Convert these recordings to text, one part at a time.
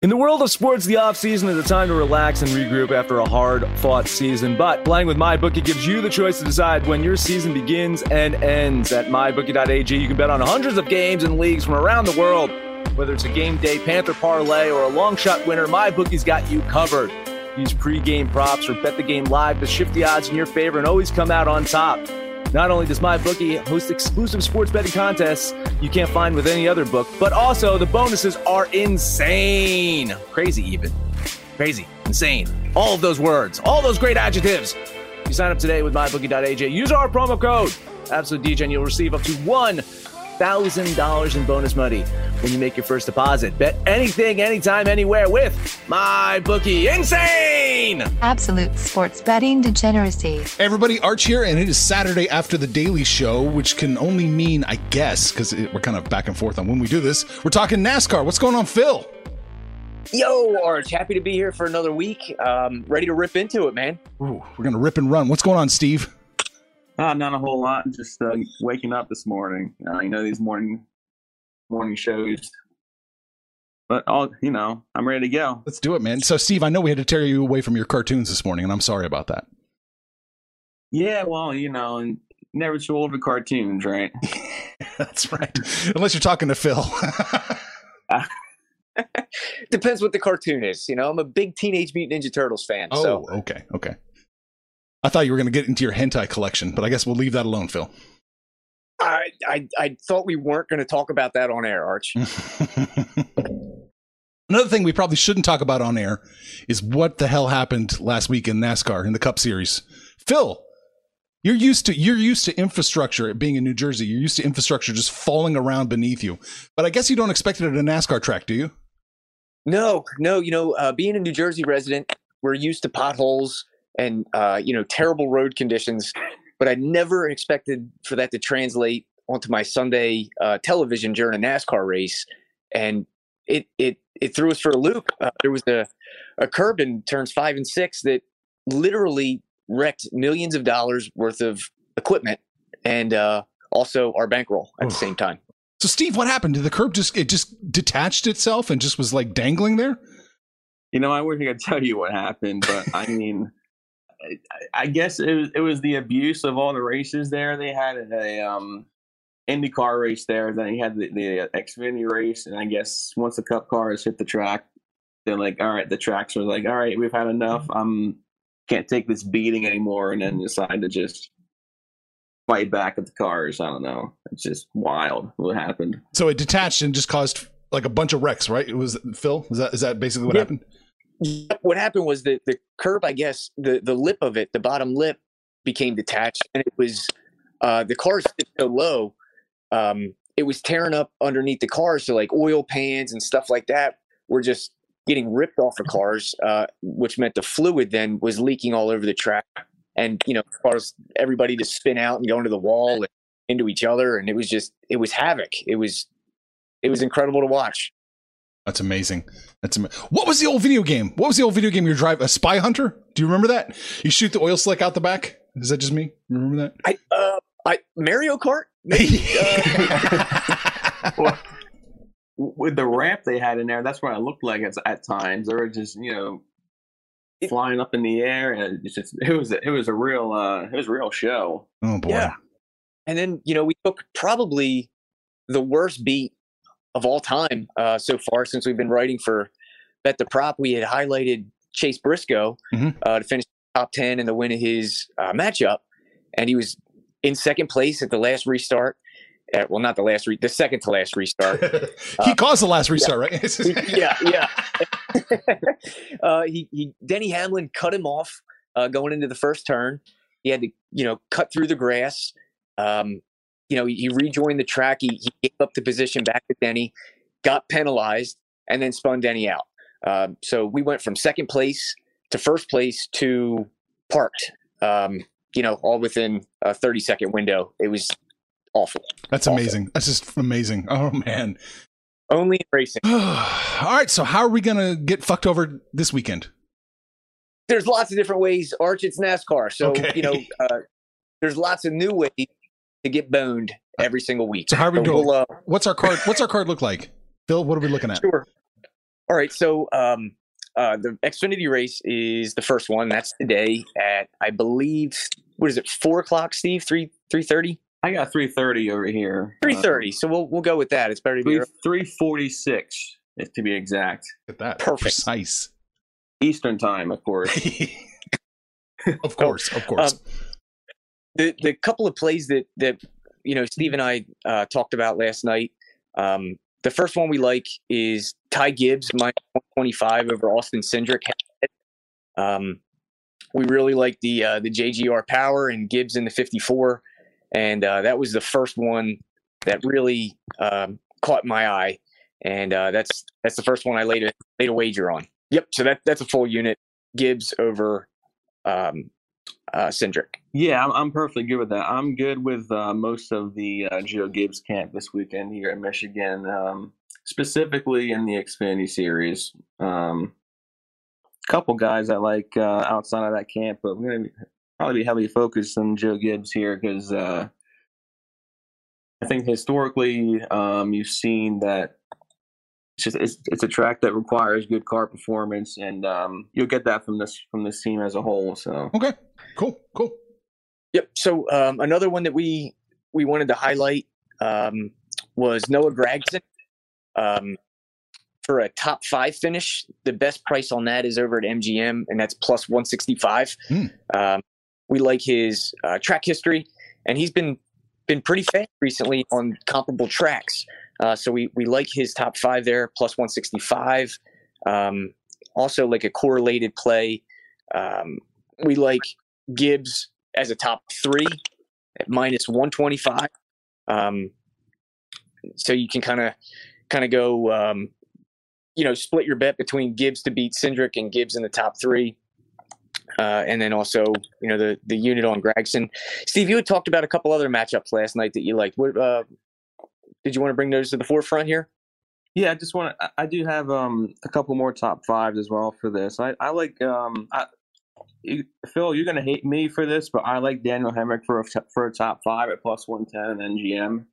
In the world of sports, the offseason is a time to relax and regroup after a hard fought season. But playing with MyBookie gives you the choice to decide when your season begins and ends. At MyBookie.ag, you can bet on hundreds of games and leagues from around the world. Whether it's a game day Panther parlay or a long shot winner, MyBookie's got you covered. Use pre-game props or bet the game live to shift the odds in your favor and always come out on top. Not only does MyBookie host exclusive sports betting contests you can't find with any other book, but also the bonuses are insane. Crazy, even. Crazy. Insane. All of those words, all those great adjectives. You sign up today with MyBookie.ag. Use our promo code, Absolute DJ, and you'll receive up to $1,000 in bonus money when you make your first deposit. Bet anything, anytime, anywhere with my bookie. Insane! Absolute sports betting degeneracy. Hey everybody, Arch here, and it is Saturday after the Daily Show, which can only mean, I guess, because we're kind of back and forth on when we do this. We're talking NASCAR. What's going on, Phil? Yo, Arch, happy to be here for another week. Um, ready to rip into it, man. Ooh, we're gonna rip and run. What's going on, Steve? Uh, not a whole lot. Just uh, waking up this morning. Uh, you know these morning morning shows. But all you know, I'm ready to go. Let's do it, man. So, Steve, I know we had to tear you away from your cartoons this morning, and I'm sorry about that. Yeah, well, you know, and never too old for cartoons, right? That's right. Unless you're talking to Phil. Depends what the cartoon is. You know, I'm a big Teenage Mutant Ninja Turtles fan. oh, so okay, okay. I thought you were going to get into your hentai collection, but I guess we'll leave that alone, Phil. I, I I thought we weren't going to talk about that on air, Arch. Another thing we probably shouldn't talk about on air is what the hell happened last week in NASCAR in the Cup Series. Phil, you're used to you're used to infrastructure being in New Jersey. You're used to infrastructure just falling around beneath you. But I guess you don't expect it at a NASCAR track, do you? No, no. You know, uh, being a New Jersey resident, we're used to potholes and uh, you know terrible road conditions. But I never expected for that to translate onto my Sunday uh, television during a NASCAR race, and it it it threw us for a loop. Uh, there was a a curb in turns five and six that literally wrecked millions of dollars worth of equipment and uh, also our bankroll at the same time. So, Steve, what happened? Did the curb just it just detached itself and just was like dangling there? You know, I wish I could tell you what happened, but I mean, I, guess it was it was the abuse of all the races there. They had a um IndyCar race there, then you had the, the uh, Xfinity race, and I guess once the Cup cars hit the track, they're like, all right, the tracks were like, all right, we've had enough. I'm can't take this beating anymore, and then decide to just fight back at the cars. I don't know. It's just wild what happened. So it detached and just caused like a bunch of wrecks, right? It was Phil. Is that is that basically what Yeah. happened? What happened was that the curb, I guess, the the lip of it, the bottom lip, became detached, and it was uh, the cars so low, um, it was tearing up underneath the cars. So like oil pans and stuff like that were just getting ripped off the cars, uh, which meant the fluid then was leaking all over the track, and you know caused everybody to spin out and go into the wall and into each other, and it was just it was havoc. It was it was incredible to watch. That's amazing. That's am- what was the old video game? What was the old video game you drive? A Spy Hunter? Do you remember that? You shoot the oil slick out the back. Is that just me? Remember that? I uh, I Mario Kart. Maybe, uh, Well, with the ramp they had in there, that's what it looked like at, at times. They were just, you know, flying up in the air, and it's just it was it was a real uh, it was a real show. Oh boy. Yeah. And then, you know, we took probably the worst beat of all time uh, so far since we've been writing for at the prop, we had highlighted Chase Briscoe Mhm. uh, to finish top 10 in the win of his uh, matchup. And he was in second place at the last restart. At, well, not the last, re- the second to last restart. he caused the last restart, right? yeah, yeah. uh, he, he, Denny Hamlin cut him off uh, going into the first turn. He had to, you know, cut through the grass. Um, you know, he, rejoined the track. He, he gave up the position back to Denny, got penalized, and then spun Denny out. Um, so we went from second place to first place to parked. Um, you know, all within a 30 second window. It was awful. That's Awful. amazing. That's just amazing. Oh man. Only in racing. All right. So how are we gonna get fucked over this weekend? there's lots of different ways. Arch, it's NASCAR, so Okay. you know uh, there's lots of new ways to get boned every single week. So how are we doing? we'll, uh, What's our card? What's our card look like? Phil, what are we looking at? sure. All right, so um, uh, the Xfinity race is the first one. That's today at I believe what is it? Four o'clock, Steve? Three three thirty? I got 330 over here. Three thirty. So we'll we'll go with that. It's better to be 346 if to be exact. Look at that. Perfect. Precise. Eastern time, of course. of course. Of course. Um, the the couple of plays that that you know Steve and I uh, talked about last night. Um, the first one we like is Ty Gibbs minus one twenty five over Austin Cindric. Um, we really like the uh, the JGR power and Gibbs in the fifty four, and uh, that was the first one that really um, caught my eye, and uh, that's that's the first one I laid a laid a wager on. Yep, so that that's a full unit Gibbs over um, uh, Cindric. Yeah, I'm, I'm perfectly good with that. I'm good with uh, most of the uh, Joe Gibbs camp this weekend here in Michigan, um, specifically in the Xfinity Series. Um, couple guys I like uh, outside of that camp, but we're going to probably be heavily focused on Joe Gibbs here because uh, I think historically um, you've seen that it's just it's, it's a track that requires good car performance, and um, you'll get that from this from this team as a whole. So. okay. Cool. Cool. Yep. So um, another one that we we wanted to highlight um, was Noah Gragson um, for a top five finish. The best price on that is over at MGM, and that's plus one sixty five. Hmm. Um, we like his uh, track history, and he's been been pretty fast recently on comparable tracks. Uh, so we we like his top five there, plus one sixty five. Um, also, like a correlated play, um, we like Gibbs as a top three at minus 125. Um, so you can kind of kind of go, um, you know, split your bet between Gibbs to beat Cindric and Gibbs in the top three. Uh, and then also, you know, the the unit on Gragson. Steve, you had talked about a couple other matchups last night that you liked. What uh, did you want to bring those to the forefront here? Yeah, I just want to. I do have um a couple more top fives as well for this. I I like um I, you, Phil, you're gonna hate me for this, but I like Daniel Hemric for a, for a top five at plus one ten and MGM.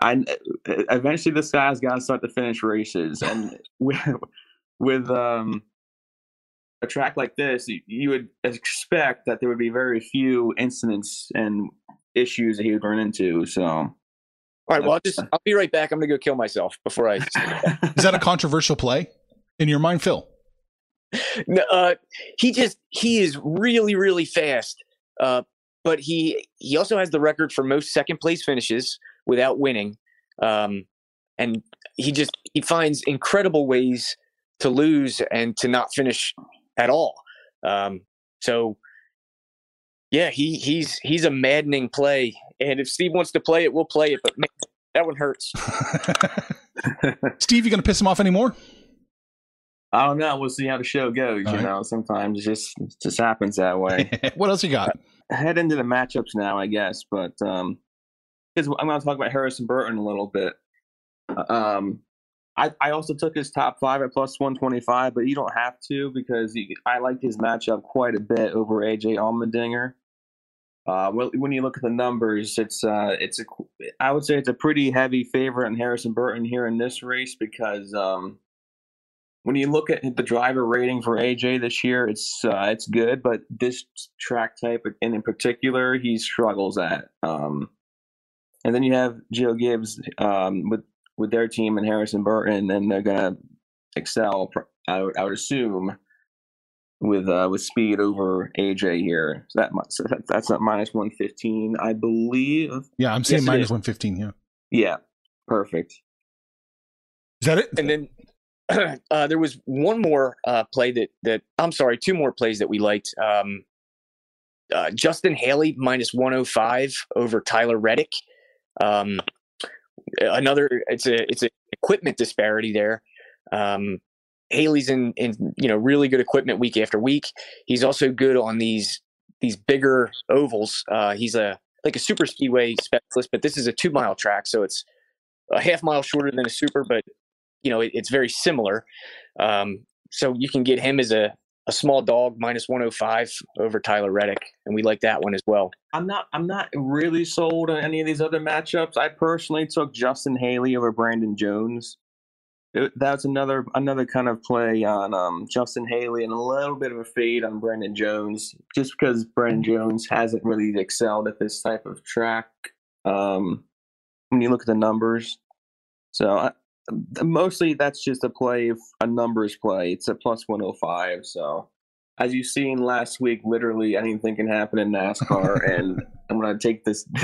I eventually this guy's got to start to finish races, and with with um a track like this, you, you would expect that there would be very few incidents and issues that he would run into. So. All right. Well, I'll just I'll be right back. I'm gonna go kill myself before I. Is that a controversial play in your mind, Phil? No, uh, he just he is really really fast. Uh, but he he also has the record for most second place finishes without winning. Um, and he just he finds incredible ways to lose and to not finish at all. Um, so yeah, he he's he's a maddening play. And if Steve wants to play it, we'll play it. But man, that one hurts. Steve, you gonna piss him off anymore? I don't know. We'll see how the show goes. All you right. know, sometimes it just it just happens that way. what else you got? Head into the matchups now, I guess. But um, because I'm going to talk about Harrison Burton a little bit. Um, I I also took his top five at plus 125, but you don't have to because you, I like his matchup quite a bit over AJ Allmendinger. Uh, when you look at the numbers, it's uh, it's a I would say it's a pretty heavy favorite in Harrison Burton here in this race because um, when you look at the driver rating for AJ this year, it's uh, it's good, but this track type and in particular, he struggles at. Um, and then you have Joe Gibbs um, with with their team and Harrison Burton, and they're gonna excel I would, I would assume with uh, with speed over AJ here. So that so that's at minus one fifteen, I believe. Yeah, I'm saying yes, minus one fifteen. Yeah. Yeah. Perfect. Is that it? And then uh, there was one more uh, play that that I'm sorry, two more plays that we liked. Um, uh, Justin Haley minus 105 over Tyler Reddick. Um, another, it's a it's an equipment disparity there. Um, Haley's in in you know really good equipment week after week. He's also good on these these bigger ovals. Uh, he's a like a super speedway specialist, but this is a two mile track, so it's a half mile shorter than a super, but you know it, it's very similar. Um, so you can get him as a a small dog minus 105 over Tyler Reddick, and we like that one as well. I'm not I'm not really sold on any of these other matchups. I personally took Justin Haley over Brandon Jones. It, that's another another kind of play on um, Justin Haley and a little bit of a fade on Brandon Jones, just because Brandon Jones hasn't really excelled at this type of track. Um, when you look at the numbers, so I, mostly that's just a play, a numbers play. It's a plus 105. So, as you've seen last week, literally anything can happen in NASCAR, and I'm gonna take this.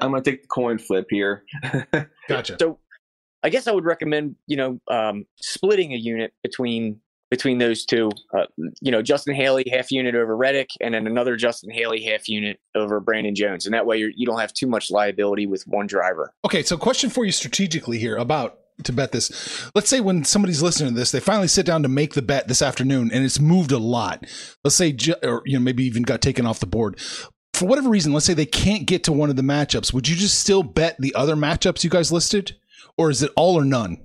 I'm gonna take the coin flip here. gotcha. So, I guess I would recommend you know um, splitting a unit between between those two. Uh, you know, Justin Haley half unit over Reddick, and then another Justin Haley half unit over Brandon Jones, and that way you're, you do not have too much liability with one driver. Okay, so question for you strategically here about to bet this. Let's say when somebody's listening to this, they finally sit down to make the bet this afternoon, and it's moved a lot. Let's say, or you know, maybe even got taken off the board. For whatever reason, let's say they can't get to one of the matchups. Would you just still bet the other matchups you guys listed, or is it all or none?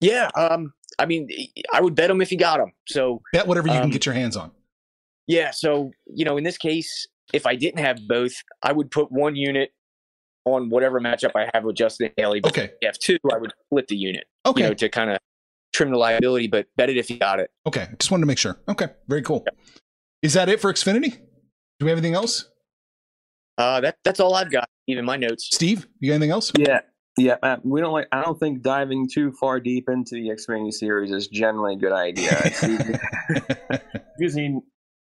Yeah, um, I mean, I would bet them if you got them. So bet whatever you um, can get your hands on. Yeah, so you know, in this case, if I didn't have both, I would put one unit on whatever matchup I have with Justin Haley. But okay. if have two, I would split the unit. Okay. You know, to kind of trim the liability, but bet it if you got it. Okay. Just wanted to make sure. Okay. Very cool. Is that it for Xfinity? Do we have anything else? Uh, that that's all I've got. Even my notes. Steve, you got anything else? Yeah, yeah. Uh, we don't like. I don't think diving too far deep into the Xfinity series is generally a good idea. using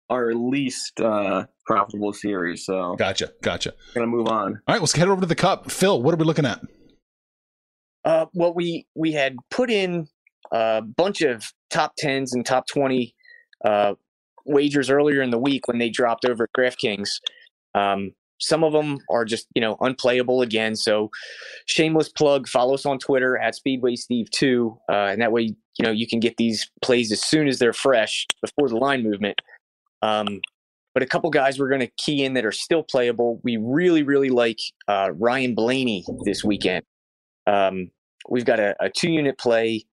our least uh, profitable series. So gotcha, gotcha. Gonna move on. All right, let's head over to the cup. Phil, what are we looking at? Uh, well, we we had put in a bunch of top tens and top twenty uh, wagers earlier in the week when they dropped over at DraftKings. Um, some of them are just you know unplayable again. So shameless plug. Follow us on Twitter at Speedway Steve Two, uh, and that way you know you can get these plays as soon as they're fresh before the line movement. Um, but a couple guys we're going to key in that are still playable. We really, really like uh, Ryan Blaney this weekend. Um, we've got a, a, two unit play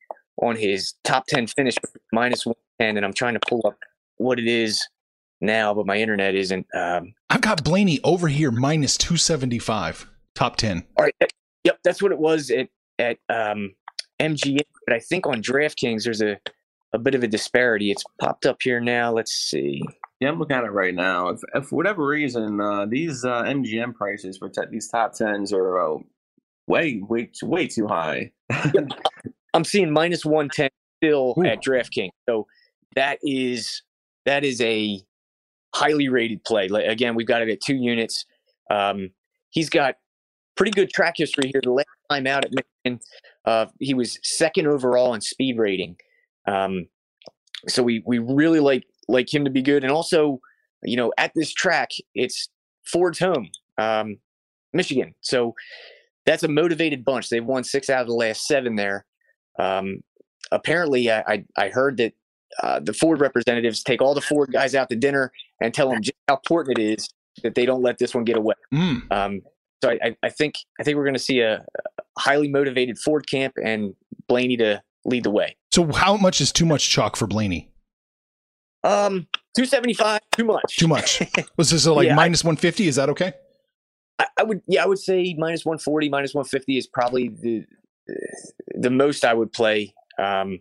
on his top 10 finish minus 110, and I'm trying to pull up what it is now, but my internet isn't. Um, I've got Blaney over here minus 275, top 10. All right. Yep, that's what it was at, at um, MGM. But I think on DraftKings, there's a, a bit of a disparity. It's popped up here now. Let's see. Yeah, I'm looking at it right now. If, if for whatever reason uh, these uh, MGM prices for te- these top tens are uh, way, way, way too high. I'm seeing minus one ten still Ooh. at DraftKings. So that is that is a highly rated play. Again, we've got it at two units. Um, he's got pretty good track history here. The last time out at Michigan, uh, he was second overall in speed rating. Um, so we we really like like him to be good. And also, you know, at this track, it's Ford's home, um, Michigan. So that's a motivated bunch. They've won six out of the last seven there. Um, apparently, I, I, I heard that uh, the Ford representatives take all the Ford guys out to dinner and tell them just how important it is that they don't let this one get away. Mm. Um, so I, I, think I think we're going to see a, highly motivated Ford camp and Blaney to lead the way. So how much is too much chalk for Blaney? Um, two seventy five, too much. Too much. Was this like yeah, minus one fifty? Is that okay? I, I, would, yeah, I would say minus one forty, minus one fifty is probably the the most I would play. Um,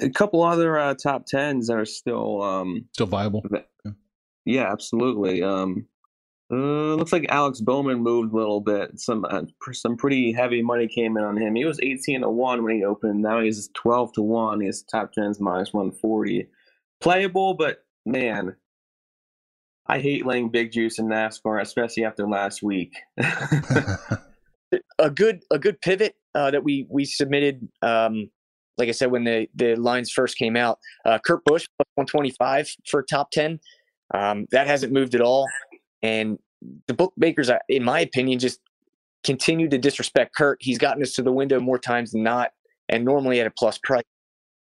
a couple other uh, top tens that are still um, still viable. Yeah, yeah absolutely. Um, uh, looks like Alex Bowman moved a little bit. Some uh, some pretty heavy money came in on him. He was eighteen to one when he opened. Now he's twelve to one. His top tens minus one forty. Playable, but man, I hate laying big juice in NASCAR, especially after last week. a good a good pivot uh, that we we submitted um, like I said, when the, the lines first came out, uh, Kurt Busch, 125 for top 10. Um, that hasn't moved at all. And the bookmakers, in my opinion, just continue to disrespect Kurt. He's gotten us to the window more times than not, and normally at a plus price.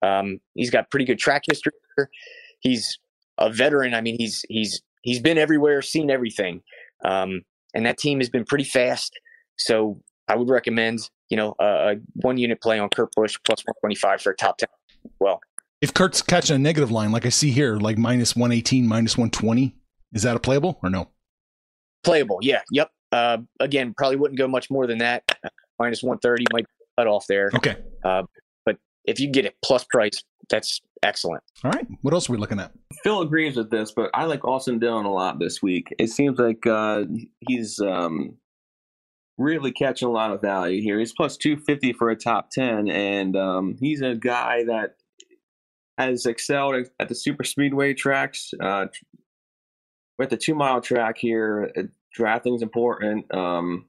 Um, he's got pretty good track history. He's a veteran. I mean, he's he's he's been everywhere, seen everything, um, and that team has been pretty fast. So I would recommend you know, a one unit play on Kurt Busch plus 125 for a top 10 well. If Kurt's catching a negative line, like I see here, like minus 118, minus 120, is that a playable or no? Playable, yeah. Yep. Uh, again, probably wouldn't go much more than that. Minus 130 might cut off there. Okay. Uh, but if you get it plus price, that's excellent. All right. What else are we looking at? Phil agrees with this, but I like Austin Dillon a lot this week. It seems like uh, he's um, really catching a lot of value here. He's plus 250 for a top 10, and um, he's a guy that has excelled at the super speedway tracks. Uh, we're the two mile track here. Uh, drafting's important. Um,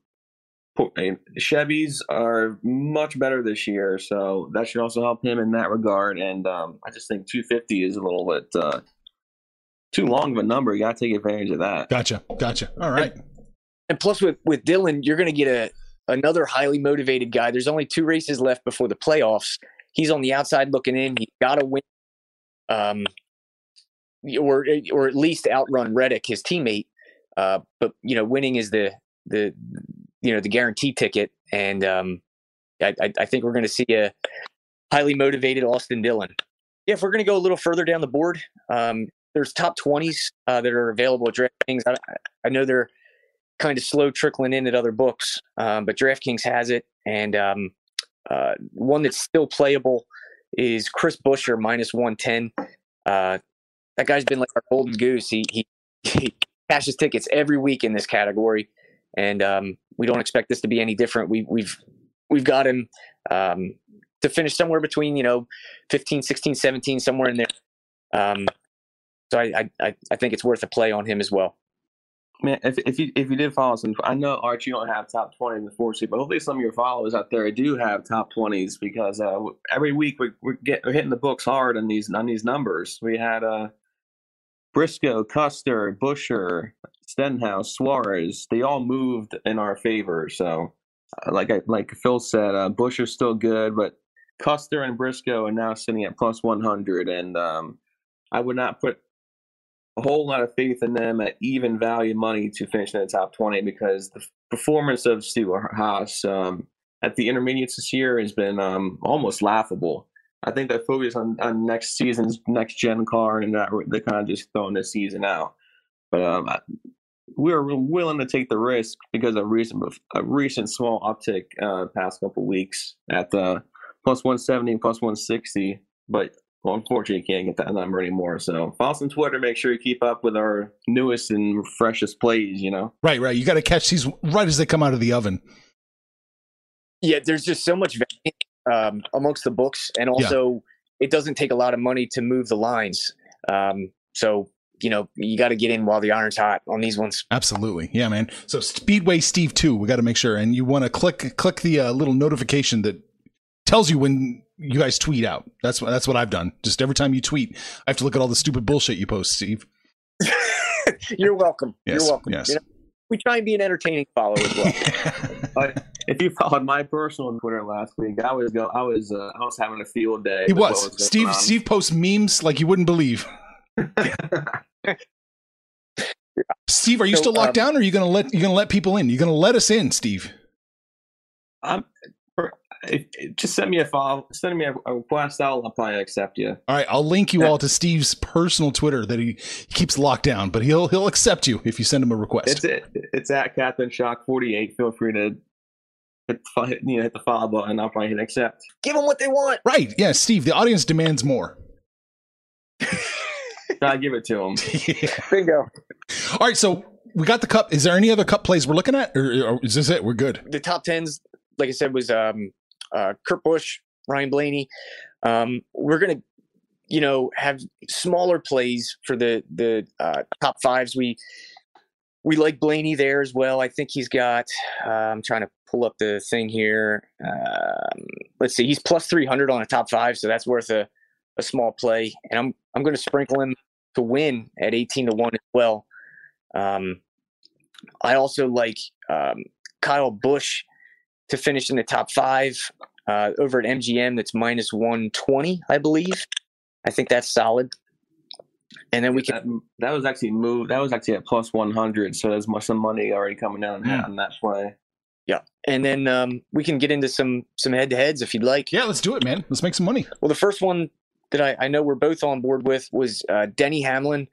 Chevys are much better this year, so that should also help him in that regard. And um, I just think 250 is a little bit uh, too long of a number. You got to take advantage of that. Gotcha. Gotcha. All right and plus with with Dillon, you're going to get a another highly motivated guy. There's only two races left before the playoffs. He's on the outside looking in. He's got to win, um, or or at least outrun Reddick, his teammate. Uh, but you know, winning is the the you know the guarantee ticket, and um, I, I think we're going to see a highly motivated Austin Dillon. Yeah, if we're going to go a little further down the board, um, there's top 20s uh, that are available at DraftKings. I, I know they're kind of slow trickling in at other books, um, but DraftKings has it. And um, uh, one that's still playable is Chris Buescher minus 110. Uh, that guy's been like our golden goose. He, he, he cashes tickets every week in this category. And um, we don't expect this to be any different. We, we've we've got him um, to finish somewhere between you know 15, 16, 17, somewhere in there. Um, so I, I I think it's worth a play on him as well. Man, if if you if you did follow some, I know Archie, you don't have top twenty in the four seat, but hopefully some of your followers out there do have top twenties because uh, every week we we get we're hitting the books hard on these on these numbers. We had uh, Briscoe, Custer, Buescher, Stenhouse, Suarez. They all moved in our favor. So, uh, like I like Phil said, uh, Buescher's still good, but Custer and Briscoe are now sitting at plus one hundred, and um, I would not put a whole lot of faith in them at even value money to finish in the top 20 because the performance of Stewart Haas um, at the intermediates this year has been um, almost laughable. I think they focus on, on next season's next gen car and that they're kind of just throwing this season out. But um, we're willing to take the risk because of recent a recent small uptick uh, past couple weeks at the plus 170 plus 160. But well, unfortunately, you can't get that number anymore. So follow us on Twitter. Make sure you keep up with our newest and freshest plays. You know, right, right. You got to catch these right as they come out of the oven. Yeah, there's just so much um, amongst the books, and also yeah. it doesn't take a lot of money to move the lines. Um, so you know, you got to get in while the iron's hot on these ones. Absolutely, yeah, man. So Speedway Steve too. We got to make sure, and you want to click click the uh, little notification that tells you when you guys tweet out. That's what that's what I've done. Just every time you tweet, I have to look at all the stupid bullshit you post, Steve. You're welcome. Yes, You're welcome. yes. You know, we try and be an entertaining follower as well. Uh, if you followed my personal Twitter last week, I was go. I was. Uh, I was having a field day. He with what was. Steve on. Steve posts memes like you wouldn't believe. Steve, are you So, still locked um, down, or are you gonna let you gonna let people in? You're gonna let us in, Steve? I'm. For, if, if- just send me a follow. Send me a, a request. I'll, I'll probably accept you. All right, I'll link you Yeah. all to Steve's personal Twitter that he, he keeps locked down, but he'll he'll accept you if you send him a request. It's it. It's at Captain Shock forty eight. Feel free to hit the, fo- hit, you know, hit the follow button. I'll probably hit accept. Give them what they want. right? Yeah, Steve. The audience demands more. I give it to them. Bingo. All right, so we got the cup. Is there any other cup plays we're looking at, or, or is this it? We're good. The top tens, like I said, was um, uh, Kurt Busch, Ryan Blaney. Um, we're gonna, you know, have smaller plays for the the uh, top fives. We we like Blaney there as well. I think he's got. Uh, I'm trying to pull up the thing here. Um, let's see, he's plus 300 on a top five, so that's worth a, a small play. And I'm I'm going to sprinkle him to win at 18 to one as well. Um, I also like um, Kyle Busch to finish in the top five uh, over at MGM. That's minus 120, I believe. I think that's solid. And then we can That, that was actually moved. That was actually at plus one hundred. So there's some money already coming down Mm. on that play. Yeah, and then um, we can get into some some head to heads if you'd like. Yeah, let's do it, man. Let's make some money. Well, the first one that I, I know we're both on board with was uh, Denny Hamlin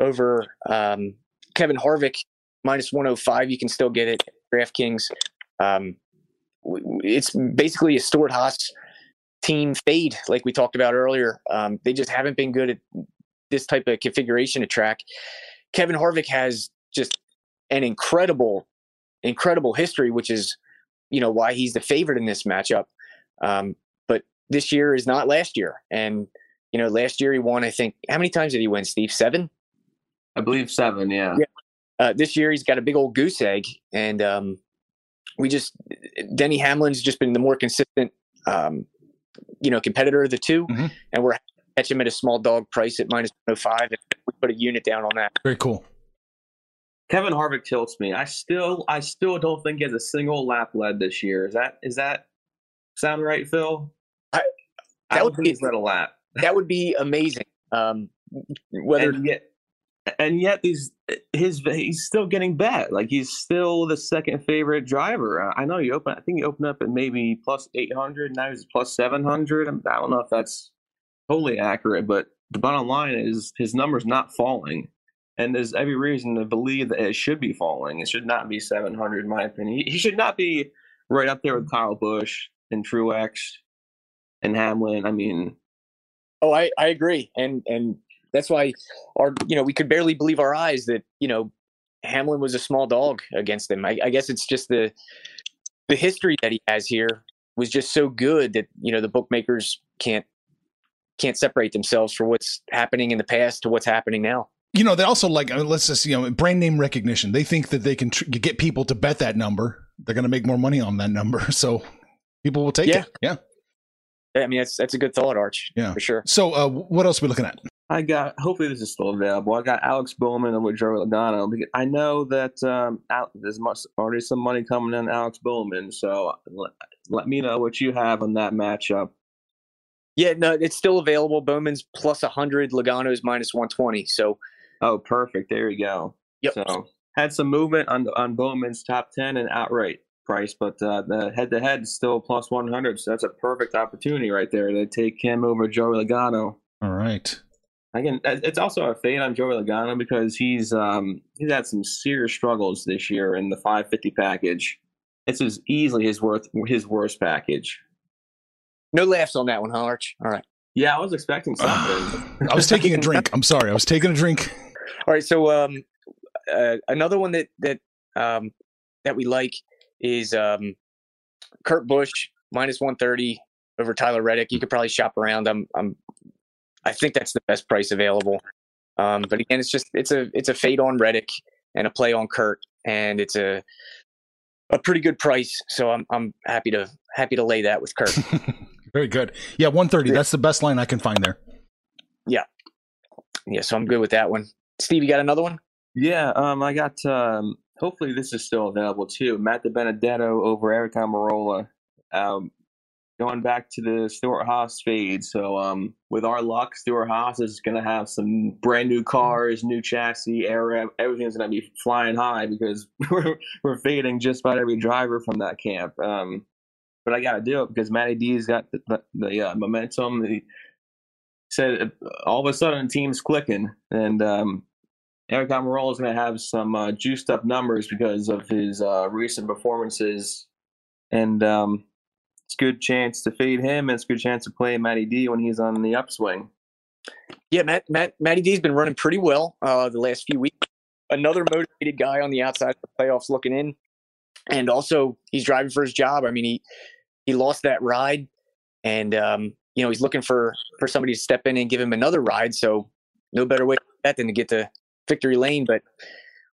over um, Kevin Harvick minus 105. You can still get it at DraftKings. Um, w- w- it's basically a Stewart Haas team fade, like we talked about earlier. Um, they just haven't been good at this type of configuration of track. Kevin Harvick has just an incredible, incredible history, which is, you know, why he's the favorite in this matchup. Um, but this year is not last year. And, you know, last year he won, I think, how many times did he win, Steve? Seven? I believe seven. Yeah. Yeah. Uh, this year he's got a big old goose egg. And um, we just, Denny Hamlin's just been the more consistent, um, you know, competitor of the 2 Mhm. And we're catch him at a small dog price at minus 105. And we put a unit down on that. Very cool. Kevin Harvick tilts me. I still, I still don't think he has a single lap led this year. Is that, is that sound right, Phil? I- I that don't would think be- he's led a lap. That would be amazing. Um, whether and yet, and yet these his he's still getting bet. Like he's still the second favorite driver. Uh, I know you open. I think you opened up at maybe plus eight hundred. Now he's plus seven hundred. I don't know if that's totally accurate, but the bottom line is his number's not falling, and there's every reason to believe that it should be falling. It should not be seven hundred, in my opinion. He, he should not be right up there with Kyle Busch and Truex and Hamlin. I mean, Oh, I, I agree, and and that's why our you know we could barely believe our eyes that you know Hamlin was a small dog against him. I, I guess it's just the the history that he has here was just so good that you know the bookmakers can't can't separate themselves for what's happening in the past to what's happening now. You know, they also like, I mean, let's just, you know, brand name recognition. They think that they can tr- get people to bet that number. They're going to make more money on that number. So people will take Yeah. it. Yeah. I mean that's that's a good thought, Arch. Yeah. for sure. So uh, what else are we looking at? I got. Hopefully, this is still available. I got Alex Bowman and with Joe Logano I know that um, there's much already some money coming in Alex Bowman. So let, let me know what you have on that matchup. Yeah, no, it's still available. Bowman's plus hundred, Logano's minus one twenty. So Oh, perfect. There you go. Yep. So had some movement on on Bowman's top ten and outright price, but uh, the head to head is still plus one hundred. So that's a perfect opportunity right there to take him over Joe Logano. All right. Again, it's also a fade on Joey Logano because he's um, he's had some serious struggles this year in the 550 package. This is easily his worth his worst package. no laughs on that one, huh, Arch? All right. Yeah, I was expecting something. I was taking a drink. I'm sorry. I was taking a drink. All right, so um, uh, another one that that um, that we like is um, Kurt Busch minus one thirty over Tyler Reddick. You could probably shop around. I'm, I'm, I think that's the best price available. Um, but again, it's just it's a it's a fade on Reddick and a play on Kurt, and it's a a pretty good price. So I'm I'm happy to happy to lay that with Kurt. Very good. Yeah, 130. That's the best line I can find there. yeah, yeah. So I'm good with that one. Steve, you got another one? Yeah, um, I got. Um, hopefully, this is still available too. Matt DiBenedetto over Eric Almirola. Um, going back to the Stewart Haas fade. So, um, with our luck, Stewart Haas is going to have some brand new cars, new chassis, air, everything's going to be flying high because we're, we're fading just about every driver from that camp. Um, but I got to do it because Matty D's got the, the, the uh, momentum. He said uh, all of a sudden, the team's clicking, and um, Eric Almirola is going to have some uh, juiced up numbers because of his uh, recent performances, and um, it's a good chance to feed him, and it's a good chance to play Matty D when he's on the upswing. Yeah, Matt, Matt, Matty D's been running pretty well uh, the last few weeks. Another motivated guy on the outside of the playoffs looking in, and also he's driving for his job. I mean, he he lost that ride, and um, you know he's looking for for somebody to step in and give him another ride. So no better way that than to get to victory lane. But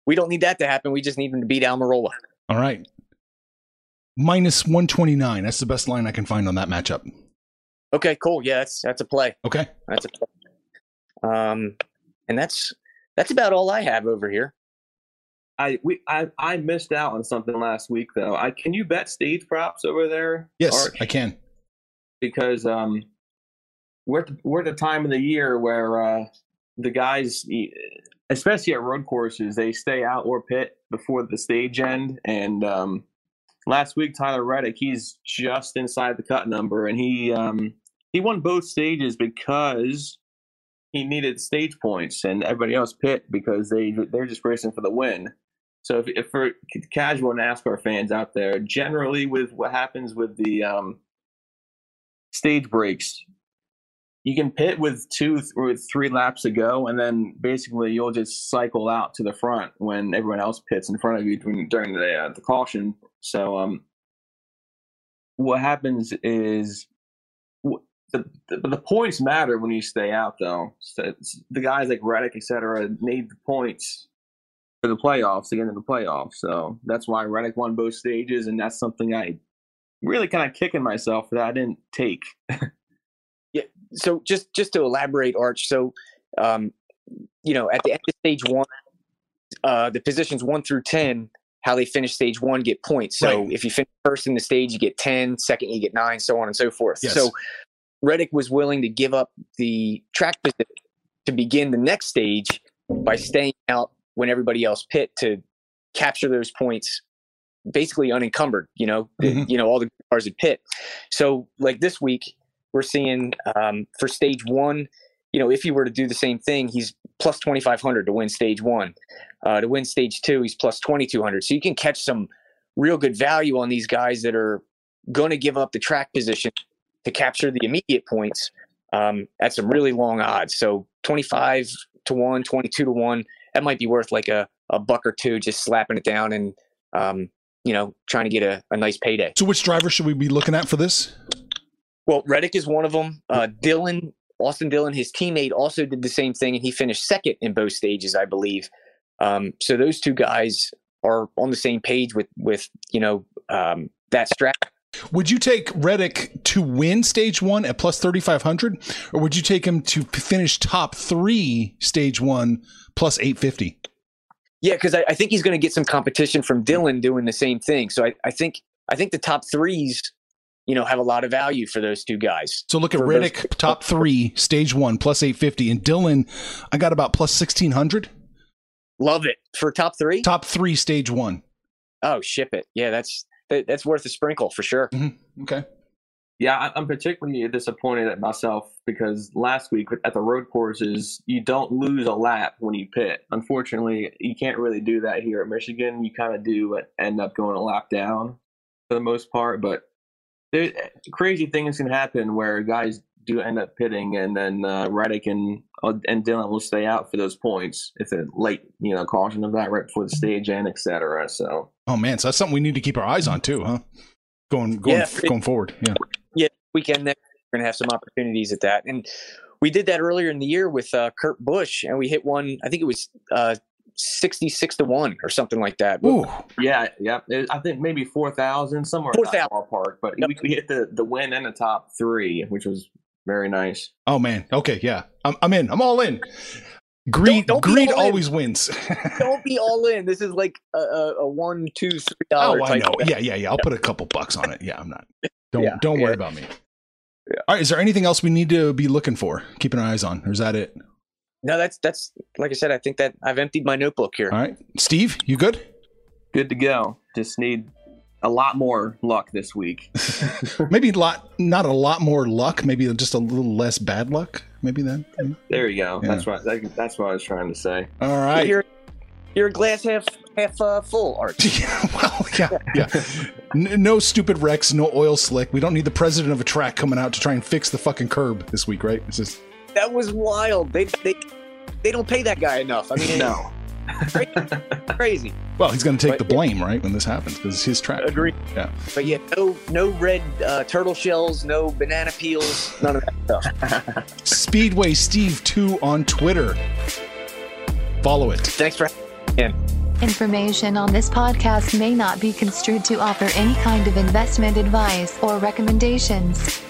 we don't need that to happen. We just need him to beat Almirola. All right. Minus 129. That's the best line I can find on that matchup. Okay, cool. Yeah, that's that's a play. Okay. That's a play. Um, and that's that's about all I have over here. I we I, I missed out on something last week though. I can you bet stage props over there? Yes, Arch? I can. because um, we're at the, we're at the time of the year where uh, the guys, especially at road courses, they stay out or pit before the stage end. And um, last week, Tyler Reddick, he's just inside the cut number, and he um, he won both stages because he needed stage points, and everybody else pit because they they're just racing for the win. So if, if for casual NASCAR fans out there, generally with what happens with the um, stage breaks, you can pit with two or three laps to go, and then basically you'll just cycle out to the front when everyone else pits in front of you during, during the uh, the caution. So um, what happens is the, the the points matter when you stay out, though. So the guys like Reddick, et cetera, need the points for the playoffs to get into the playoffs. So that's why Reddick won both stages, and that's something I really kind of kicking myself that I didn't take. so just just to elaborate arch so um you know at the end of stage one uh the positions one through ten how they finish stage one get points so Right. if you finish first in the stage you get 10 second you get nine so on and so forth Yes. so reddick was willing to give up the track position to begin the next stage by staying out when everybody else pit to capture those points basically unencumbered you know Mhm. you know all the cars at pit so like this week we're seeing um, for stage one, you know, if he were to do the same thing, he's plus 2,500 to win stage one. Uh, to win stage two, he's plus 2,200. So you can catch some real good value on these guys that are going to give up the track position to capture the immediate points um, at some really long odds. So 25 to 1, 22 to 1, that might be worth like a, a buck or two just slapping it down and, um, you know, trying to get a, a nice payday. So, which driver should we be looking at for this? Well, Reddick is one of them. Uh, Dillon, Austin Dillon, his teammate, also did the same thing, and he finished second in both stages, I believe. Um, so those two guys are on the same page with with you know um, that strat. Would you take Reddick to win stage one at plus 3,500? Or would you take him to finish top three stage one plus 850? Yeah, because I, I think he's going to get some competition from Dillon doing the same thing. So I, I think I think the top threes, you know, have a lot of value for those two guys. So look at For those- top three, stage one, plus 850. And Dillon, I got about plus 1,600. Love it for top three. Top three, stage one. Oh, ship it. Yeah, that's that's worth a sprinkle for sure. Mm-hmm. Okay. Yeah, I- I'm particularly disappointed at myself because last week at the road courses, you don't lose a lap when you pit. Unfortunately, you can't really do that here at Michigan. You kind of do end up going a lap down for the most part, but there, crazy things can happen where guys do end up pitting, and then uh, Reddick and uh, and Dillon will stay out for those points if a late, you know, caution of that right before the stage and etc. So Oh, man. So that's something we need to keep our eyes on, too, huh? Going, going, Yeah. going forward. Yeah. yeah, weekend next we're gonna have some opportunities at that. And we did that earlier in the year with uh, Kurt Busch, and we hit one. I think it was uh, sixty-six to one or something like that. Ooh, Yeah, yeah. I think maybe four thousand somewhere in that ballpark. But we, we hit the the win and the top three, which was very nice. oh man. Okay, yeah. I'm, I'm in. I'm all in. Greed, Don't- don't greed all in. always wins. Don't be all in. This is like a, a, a one, two, three oh, dollar. oh, I know. Yeah, yeah, yeah. I'll put a couple bucks on it. Yeah, I'm not. Don't Yeah, don't worry yeah. about me. Yeah. All right. Is there anything else we need to be looking for, keeping our eyes on, or is that it? No, that's that's like I said. I think that I've emptied my notebook here. All right, Steve, you good? Good to go. Just need a lot more luck this week. Maybe lot, not a lot more luck. Maybe just a little less bad luck. Maybe then. There you go. Yeah. That's what that, that's what I was trying to say. All right. You're you're a glass half half uh, full, Art. Yeah, well, yeah, yeah. N- no stupid wrecks, no oil slick. We don't need the president of a track coming out to try and fix the fucking curb this week, right? It's just That was wild. They they they don't pay that guy enough. I mean, No. crazy. well, he's going to take But- the blame, right, when this happens because it's his track. Agree. Yeah. But yeah, no no red uh, turtle shells, no banana peels, none of that stuff. Speedway Steve two on Twitter. Follow it. Thanks for. having me. Information on this podcast may not be construed to offer any kind of investment advice or recommendations.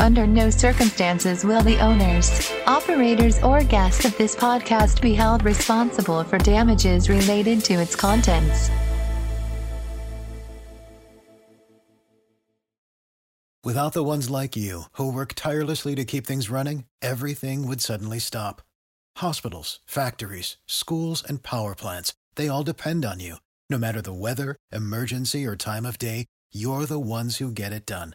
Under no circumstances will the owners, operators, or guests of this podcast be held responsible for damages related to its contents. Without the ones like you, who work tirelessly to keep things running, everything would suddenly stop. Hospitals, factories, schools, and power plants, they all depend on you. No matter the weather, emergency, or time of day, you're the ones who get it done.